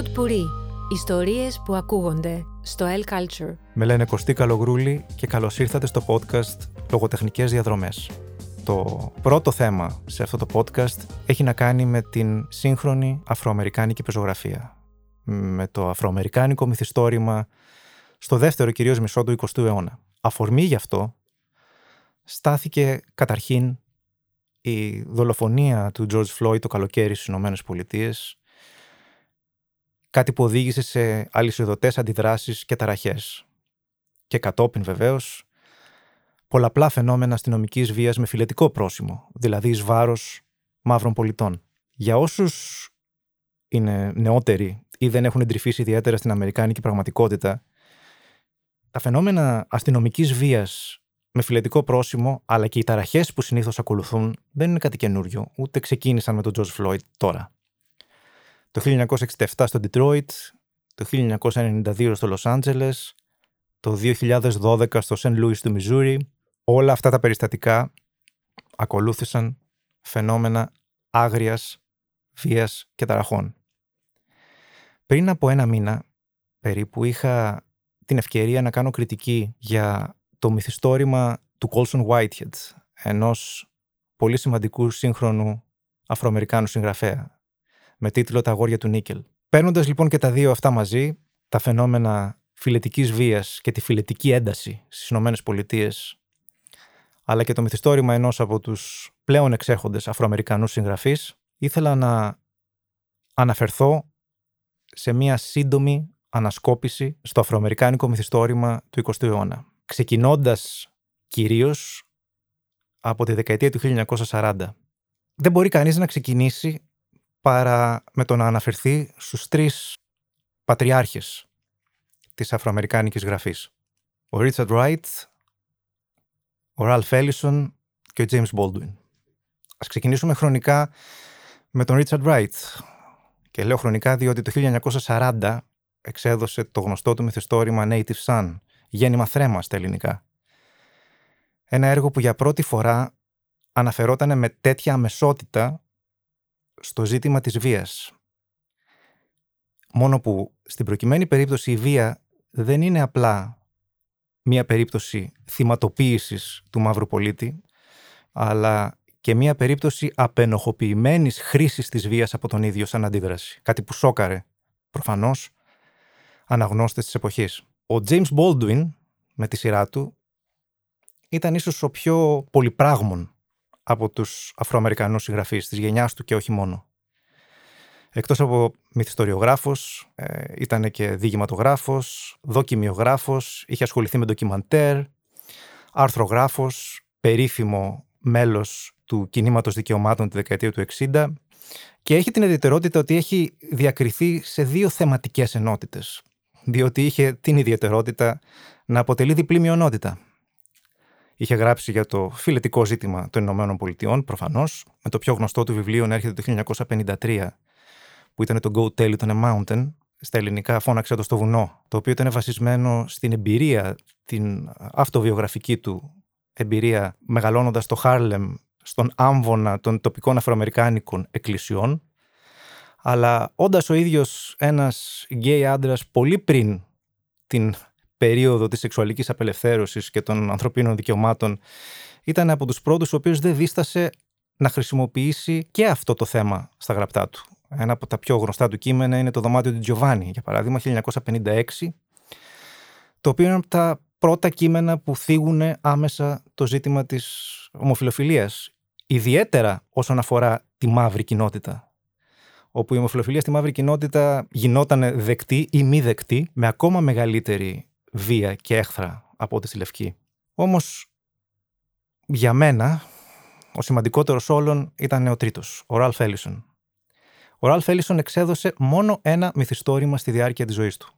Pod Puri. Ιστορίες που ακούγονται στο El Culture. Με λένε Κωστή Καλογρούλη και καλώς ήρθατε στο podcast Λογοτεχνικές Διαδρομές. Το πρώτο θέμα σε αυτό το podcast έχει να κάνει με την σύγχρονη αφροαμερικάνικη πεζογραφία. Με το αφροαμερικάνικο μυθιστόρημα στο δεύτερο κυρίως μισό του 20ου αιώνα. Αφορμή γι' αυτό στάθηκε καταρχήν η δολοφονία του George Floyd το καλοκαίρι στις Ηνωμένες Πολιτείες κάτι που οδήγησε σε αλυσιδωτές αντιδράσεις και ταραχές. Και κατόπιν βεβαίως πολλαπλά φαινόμενα αστυνομικής βίας με φιλετικό πρόσημο, δηλαδή εις βάρος μαύρων πολιτών. Για όσους είναι νεότεροι ή δεν έχουν εντρυφήσει ιδιαίτερα στην αμερικάνικη πραγματικότητα, τα φαινόμενα αστυνομικής βίας με φιλετικό πρόσημο, αλλά και οι ταραχές που συνήθως ακολουθούν, δεν είναι κάτι καινούριο, ούτε ξεκίνησαν με τον George Floyd τώρα το 1967 στο Detroit, το 1992 στο Los Angeles, το 2012 στο St. Louis του Μιζούρι. Όλα αυτά τα περιστατικά ακολούθησαν φαινόμενα άγριας βίας και ταραχών. Πριν από ένα μήνα περίπου είχα την ευκαιρία να κάνω κριτική για το μυθιστόρημα του Colson Whitehead, ενός πολύ σημαντικού σύγχρονου Αφροαμερικάνου συγγραφέα, με τίτλο Τα αγόρια του Νίκελ. Παίρνοντας λοιπόν και τα δύο αυτά μαζί, τα φαινόμενα φιλετικής βίας και τη φιλετική ένταση στις ΗΠΑ, αλλά και το μυθιστόρημα ενός από τους πλέον εξέχοντες Αφροαμερικανούς συγγραφείς, ήθελα να αναφερθώ σε μία σύντομη ανασκόπηση στο αφροαμερικάνικο μυθιστόρημα του 20ου αιώνα. Ξεκινώντας κυρίως από τη δεκαετία του 1940. Δεν μπορεί κανείς να ξεκινήσει παρά με το να αναφερθεί στους τρεις πατριάρχες της αφροαμερικάνικης γραφής. Ο Ρίτσαρντ Ράιτ, ο Ραλφ Ellison και ο James Baldwin. Ας ξεκινήσουμε χρονικά με τον Ρίτσαρντ Ράιτ. Και λέω χρονικά διότι το 1940 εξέδωσε το γνωστό του μυθιστόρημα Native Son, γέννημα θρέμας στα ελληνικά. Ένα έργο που για πρώτη φορά αναφερόταν με τέτοια αμεσότητα στο ζήτημα της βίας. Μόνο που στην προκειμένη περίπτωση η βία δεν είναι απλά μία περίπτωση θυματοποίησης του μαύρου πολίτη, αλλά και μία περίπτωση απενοχοποιημένης χρήσης της βίας από τον ίδιο σαν αντίδραση. Κάτι που σόκαρε, προφανώς, αναγνώστες της εποχής. Ο James Baldwin, με τη σειρά του, ήταν ίσως ο πιο πολυπράγμων από τους Αφροαμερικανούς συγγραφείς της γενιάς του και όχι μόνο. Εκτός από μυθιστοριογράφος, ε, ήταν και διηγηματογράφος, δοκιμιογράφος, είχε ασχοληθεί με ντοκιμαντέρ, άρθρογράφος, περίφημο μέλος του κινήματος δικαιωμάτων τη δεκαετία του 60 και έχει την ιδιαιτερότητα ότι έχει διακριθεί σε δύο θεματικές ενότητες, διότι είχε την ιδιαιτερότητα να αποτελεί διπλή μειονότητα. Είχε γράψει για το φιλετικό ζήτημα των Ηνωμένων Πολιτειών, προφανώς, με το πιο γνωστό του βιβλίο να έρχεται το 1953, που ήταν το Go Tell It on a Mountain, στα ελληνικά φώναξε το στο βουνό, το οποίο ήταν βασισμένο στην εμπειρία, την αυτοβιογραφική του εμπειρία, μεγαλώνοντας στο Χάρλεμ, στον άμβονα των τοπικών αφροαμερικάνικων εκκλησιών, αλλά όντας ο ίδιος ένας γκέι άντρας πολύ πριν την περίοδο της σεξουαλικής απελευθέρωσης και των ανθρωπίνων δικαιωμάτων ήταν από τους πρώτους ο οποίος δεν δίστασε να χρησιμοποιήσει και αυτό το θέμα στα γραπτά του. Ένα από τα πιο γνωστά του κείμενα είναι το δωμάτιο του Τζιοβάνι, για παράδειγμα, 1956, το οποίο είναι από τα πρώτα κείμενα που θίγουν άμεσα το ζήτημα της ομοφιλοφιλίας, ιδιαίτερα όσον αφορά τη μαύρη κοινότητα όπου η ομοφιλοφιλία στη μαύρη κοινότητα γινόταν δεκτή ή μη δεκτή με ακόμα μεγαλύτερη βία και έχθρα από ό,τι στη Λευκή. Όμως, για μένα, ο σημαντικότερος όλων ήταν ο τρίτος, ο Ραλφ Έλισον. Ο Ραλφ Έλισον εξέδωσε μόνο ένα μυθιστόρημα στη διάρκεια της ζωής του.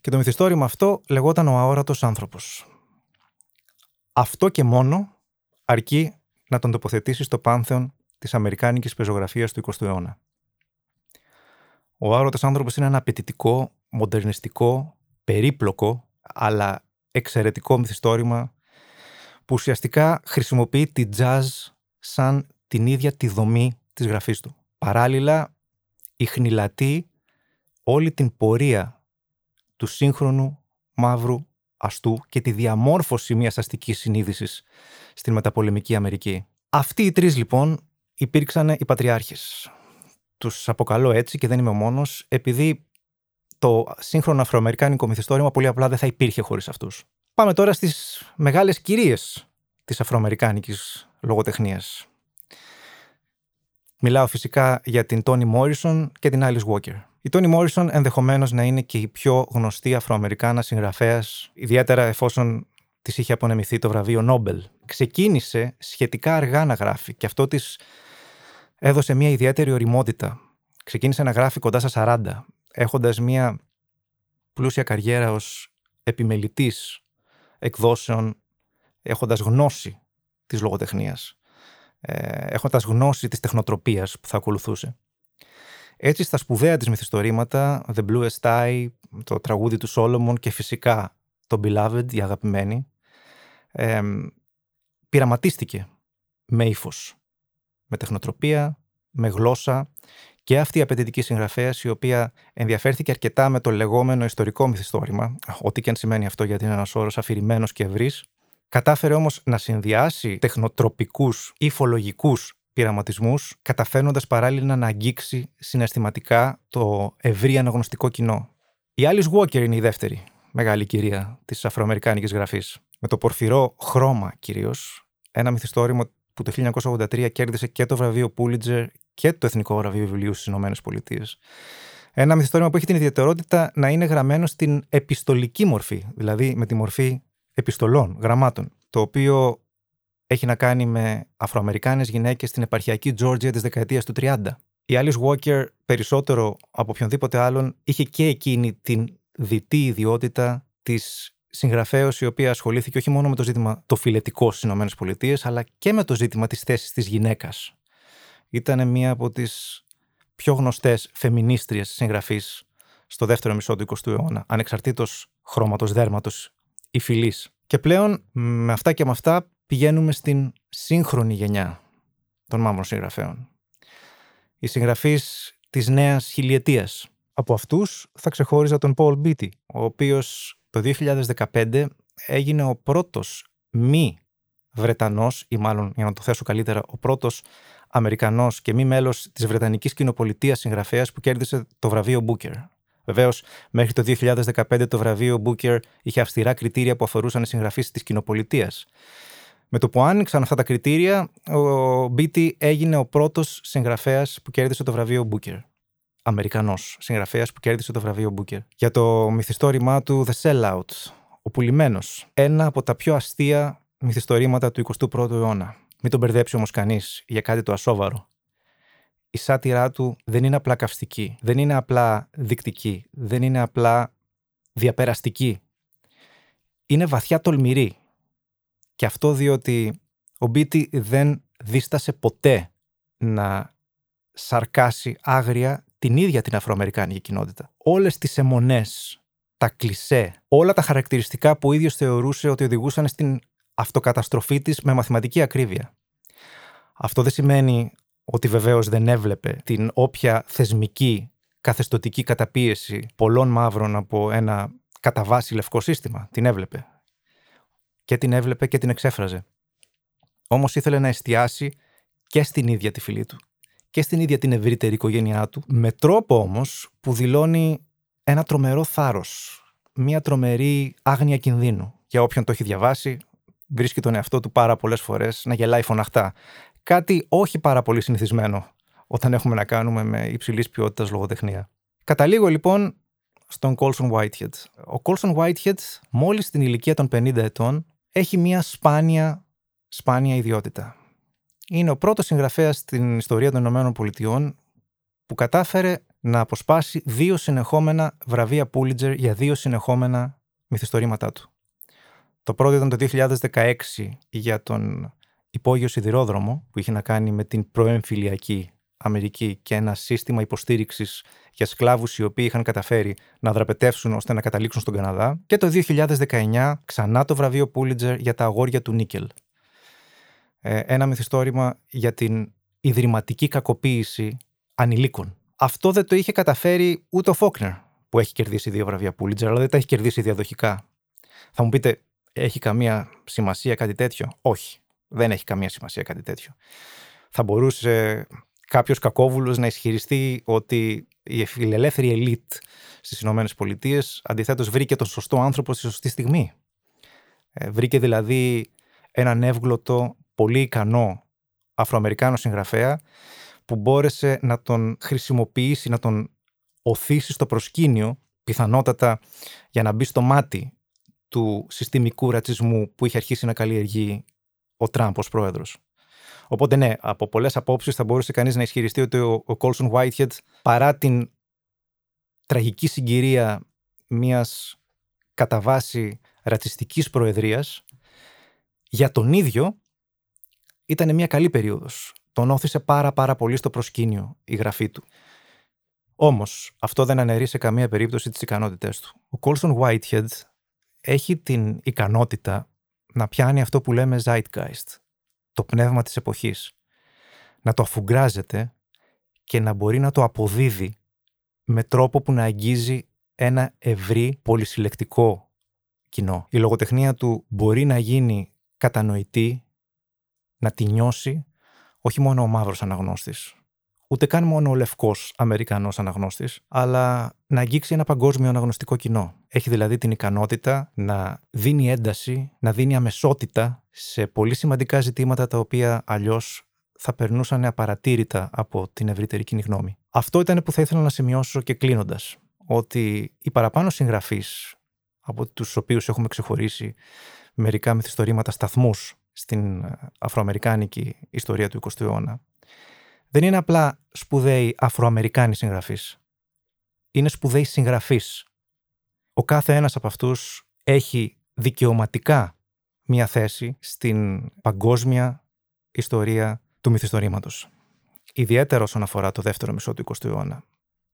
Και το μυθιστόρημα αυτό λεγόταν «Ο αόρατος άνθρωπος». Αυτό και μόνο αρκεί να τον τοποθετήσει στο πάνθεον της αμερικάνικης πεζογραφίας του 20ου αιώνα. Ο αόρατος άνθρωπος είναι ένα απαιτητικό, μοντερνιστικό, περίπλοκο αλλά εξαιρετικό μυθιστόρημα που ουσιαστικά χρησιμοποιεί τη jazz σαν την ίδια τη δομή της γραφής του. Παράλληλα, η χνηλατή όλη την πορεία του σύγχρονου μαύρου αστού και τη διαμόρφωση μιας αστικής συνείδησης στην μεταπολεμική Αμερική. Αυτοί οι τρεις λοιπόν υπήρξαν οι πατριάρχες. Τους αποκαλώ έτσι και δεν είμαι ο μόνος, επειδή το σύγχρονο αφροαμερικάνικο μυθιστόρημα πολύ απλά δεν θα υπήρχε χωρίς αυτούς. Πάμε τώρα στις μεγάλες κυρίες της αφροαμερικάνικης λογοτεχνίας. Μιλάω φυσικά για την Τόνι Μόρισον και την Alice Walker. Η Τόνι Μόρισον ενδεχομένως να είναι και η πιο γνωστή Αφροαμερικάνα συγγραφέας, ιδιαίτερα εφόσον της είχε απονεμηθεί το βραβείο Νόμπελ. Ξεκίνησε σχετικά αργά να γράφει και αυτό της έδωσε μια ιδιαίτερη οριμότητα. Ξεκίνησε να γράφει κοντά στα 40, έχοντας μια πλούσια καριέρα ως επιμελητής εκδόσεων, έχοντας γνώση της λογοτεχνίας, ε, έχοντας γνώση της τεχνοτροπίας που θα ακολουθούσε. Έτσι στα σπουδαία της μυθιστορήματα, The Bluest Eye, το τραγούδι του Σόλομον και φυσικά το Beloved, η αγαπημένη, ε, πειραματίστηκε με ύφος, με τεχνοτροπία, με γλώσσα και αυτή η απαιτητική συγγραφέα η οποία ενδιαφέρθηκε αρκετά με το λεγόμενο ιστορικό μυθιστόρημα, ό,τι και αν σημαίνει αυτό γιατί είναι ένας όρος αφηρημένος και ευρύς, κατάφερε όμως να συνδυάσει τεχνοτροπικούς, υφολογικούς πειραματισμούς, καταφέρνοντας παράλληλα να αγγίξει συναισθηματικά το ευρύ αναγνωστικό κοινό. Η Alice Walker είναι η δεύτερη μεγάλη κυρία της Αφροαμερικάνικης γραφής. Με το πορφυρό χρώμα κυρίως, ένα μυθιστόρημα που το 1983 κέρδισε και το βραβείο Pulitzer και το Εθνικό Βραβείο Βιβλίου στις ΗΠΑ. Ένα μυθιστόρημα που έχει την ιδιαιτερότητα να είναι γραμμένο στην επιστολική μορφή, δηλαδή με τη μορφή επιστολών, γραμμάτων, το οποίο έχει να κάνει με Αφροαμερικάνες γυναίκες στην επαρχιακή Τζόρτζια της δεκαετίας του 30. Η Alice Walker περισσότερο από οποιονδήποτε άλλον είχε και εκείνη την διτή ιδιότητα της συγγραφέως η οποία ασχολήθηκε όχι μόνο με το ζήτημα το φιλετικό στις ΗΠΑ, αλλά και με το ζήτημα της θέσης της γυναίκας. Ήταν μία από τις πιο γνωστές φεμινίστριες συγγραφείς στο δεύτερο μισό του 20ου αιώνα, ανεξαρτήτως χρώματος δέρματος ή φυλής. Και πλέον με αυτά και με αυτά πηγαίνουμε στην σύγχρονη γενιά των μαύρων συγγραφέων. Οι συγγραφείς της νέας χιλιετίας. Από αυτούς θα ξεχώριζα τον Paul Beatty, ο οποίος το 2015 έγινε ο πρώτος μη Βρετανός, ή μάλλον για να το θέσω καλύτερα, ο πρώτος Αμερικανός και μη μέλος της Βρετανικής Κοινοπολιτείας συγγραφέας που κέρδισε το βραβείο Booker. Βεβαίως, μέχρι το 2015 το βραβείο Booker είχε αυστηρά κριτήρια που αφορούσαν συγγραφείς της κοινοπολιτείας. Με το που άνοιξαν αυτά τα κριτήρια, ο Μπίτι έγινε ο πρώτος συγγραφέας που κέρδισε το βραβείο Booker. Αμερικανός συγγραφέας που κέρδισε το βραβείο Booker. Για το μυθιστόρημά του The Sellout, ο πουλημένος. Ένα από τα πιο αστεία μυθιστορήματα του 21ου αιώνα. Μην τον μπερδέψει όμως κανείς για κάτι το ασόβαρο. Η σάτυρά του δεν είναι απλά καυστική, δεν είναι απλά δεικτική, δεν είναι απλά διαπεραστική. Είναι βαθιά τολμηρή και αυτό διότι ο Μπίτι δεν δίστασε ποτέ να σαρκάσει άγρια την ίδια την Αφροαμερικάνικη κοινότητα. Όλες τις αιμονές, τα κλισέ, όλα τα χαρακτηριστικά που ο ίδιος θεωρούσε ότι οδηγούσαν στην αυτοκαταστροφή της με μαθηματική ακρίβεια. Αυτό δεν σημαίνει ότι βεβαίως δεν έβλεπε την όποια θεσμική καθεστοτική καταπίεση πολλών μαύρων από ένα κατά βάση λευκό σύστημα. Την έβλεπε και την έβλεπε και την εξέφραζε. Όμως ήθελε να εστιάσει και στην ίδια τη φυλή του και στην ίδια την ευρύτερη οικογένειά του, με τρόπο όμως που δηλώνει ένα τρομερό θάρρος, μια τρομερή άγνοια κινδύνου. Για όποιον το έχει διαβάσει, βρίσκει τον εαυτό του πάρα πολλές φορές να γελάει φωναχτά. Κάτι όχι πάρα πολύ συνηθισμένο όταν έχουμε να κάνουμε με υψηλής ποιότητας λογοτεχνία. Καταλήγω λοιπόν στον Colson Whitehead. Ο Colson Whitehead, μόλις στην ηλικία των 50 ετών, έχει μια σπάνια, σπάνια ιδιότητα. Είναι ο πρώτος συγγραφέας στην ιστορία των Ηνωμένων Πολιτειών που κατάφερε να αποσπάσει δύο συνεχόμενα βραβεία Pulitzer για δύο συνεχόμενα μυθιστορήματά του. Το πρώτο ήταν το 2016 για τον υπόγειο σιδηρόδρομο που είχε να κάνει με την προεμφυλιακή Αμερική και ένα σύστημα υποστήριξης για σκλάβους οι οποίοι είχαν καταφέρει να δραπετεύσουν ώστε να καταλήξουν στον Καναδά. Και το 2019 ξανά το βραβείο Πούλιτζερ για τα αγόρια του Νίκελ. Ε, ένα μυθιστόρημα για την ιδρυματική κακοποίηση ανηλίκων. Αυτό δεν το είχε καταφέρει ούτε ο Φόκνερ, που έχει κερδίσει δύο βραβεία Πούλιτζερ, αλλά δεν τα έχει κερδίσει διαδοχικά. Θα μου πείτε, έχει καμία σημασία κάτι τέτοιο; Όχι, δεν έχει καμία σημασία κάτι τέτοιο. Θα μπορούσε κάποιος κακόβουλος να ισχυριστεί ότι η φιλελεύθερη ελίτ στις Ηνωμένες Πολιτείες αντιθέτως βρήκε τον σωστό άνθρωπο στη σωστή στιγμή. Ε, βρήκε δηλαδή έναν εύγλωτο, πολύ ικανό Αφροαμερικάνο συγγραφέα που μπόρεσε να τον χρησιμοποιήσει, να τον οθήσει στο προσκήνιο, πιθανότατα για να μπει στο μάτι του συστημικού ρατσισμού που είχε αρχίσει να καλλιεργεί ο Τραμπ ως πρόεδρος. Οπότε ναι, από πολλές απόψεις θα μπορούσε κανείς να ισχυριστεί ότι ο Κόλσον Whitehead, παρά την τραγική συγκυρία μιας κατά βάση ρατσιστικής προεδρίας, για τον ίδιο ήταν μια καλή περίοδος. Τον όθησε πάρα πάρα πολύ στο προσκήνιο η γραφή του. Όμως, αυτό δεν αναιρεί σε καμία περίπτωση τις ικανότητές του. Ο Κόλσον Whitehead έχει την ικανότητα να πιάνει αυτό που λέμε zeitgeist, το πνεύμα της εποχής, να το αφουγκράζεται και να μπορεί να το αποδίδει με τρόπο που να αγγίζει ένα ευρύ πολυσυλλεκτικό κοινό. Η λογοτεχνία του μπορεί να γίνει κατανοητή, να τη νιώσει όχι μόνο ο μαύρος αναγνώστης, ούτε καν μόνο ο λευκός Αμερικανός αναγνώστης, αλλά να αγγίξει ένα παγκόσμιο αναγνωστικό κοινό. Έχει δηλαδή την ικανότητα να δίνει ένταση, να δίνει αμεσότητα σε πολύ σημαντικά ζητήματα τα οποία αλλιώς θα περνούσαν απαρατήρητα από την ευρύτερη κοινή γνώμη. Αυτό ήταν που θα ήθελα να σημειώσω και κλείνοντας. Ότι οι παραπάνω συγγραφείς από τους οποίους έχουμε ξεχωρίσει μερικά μυθιστορήματα σταθμούς στην αφροαμερικάνικη ιστορία του 20ου αιώνα, δεν είναι απλά σπουδαίοι αφροαμερικάνοι συγγραφείς. Είναι σπουδαίοι συγγραφείς. Ο κάθε ένας από αυτούς έχει δικαιωματικά μία θέση στην παγκόσμια ιστορία του μυθιστορήματος. Ιδιαίτερα όσον αφορά το δεύτερο μισό του 20ου αιώνα.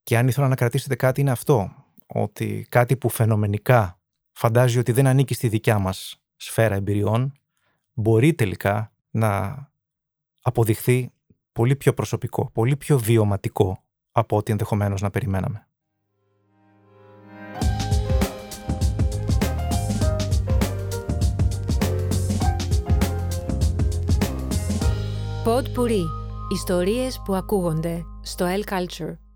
Και αν ήθελα να κρατήσετε κάτι είναι αυτό, ότι κάτι που φαινομενικά φαντάζει ότι δεν ανήκει στη δικιά μας σφαίρα εμπειριών, μπορεί τελικά να αποδειχθεί πολύ πιο προσωπικό, πολύ πιο βιωματικό από ό,τι ενδεχομένως να περιμέναμε. Pod Puri. Ιστορίες που ακούγονται στο El Culture.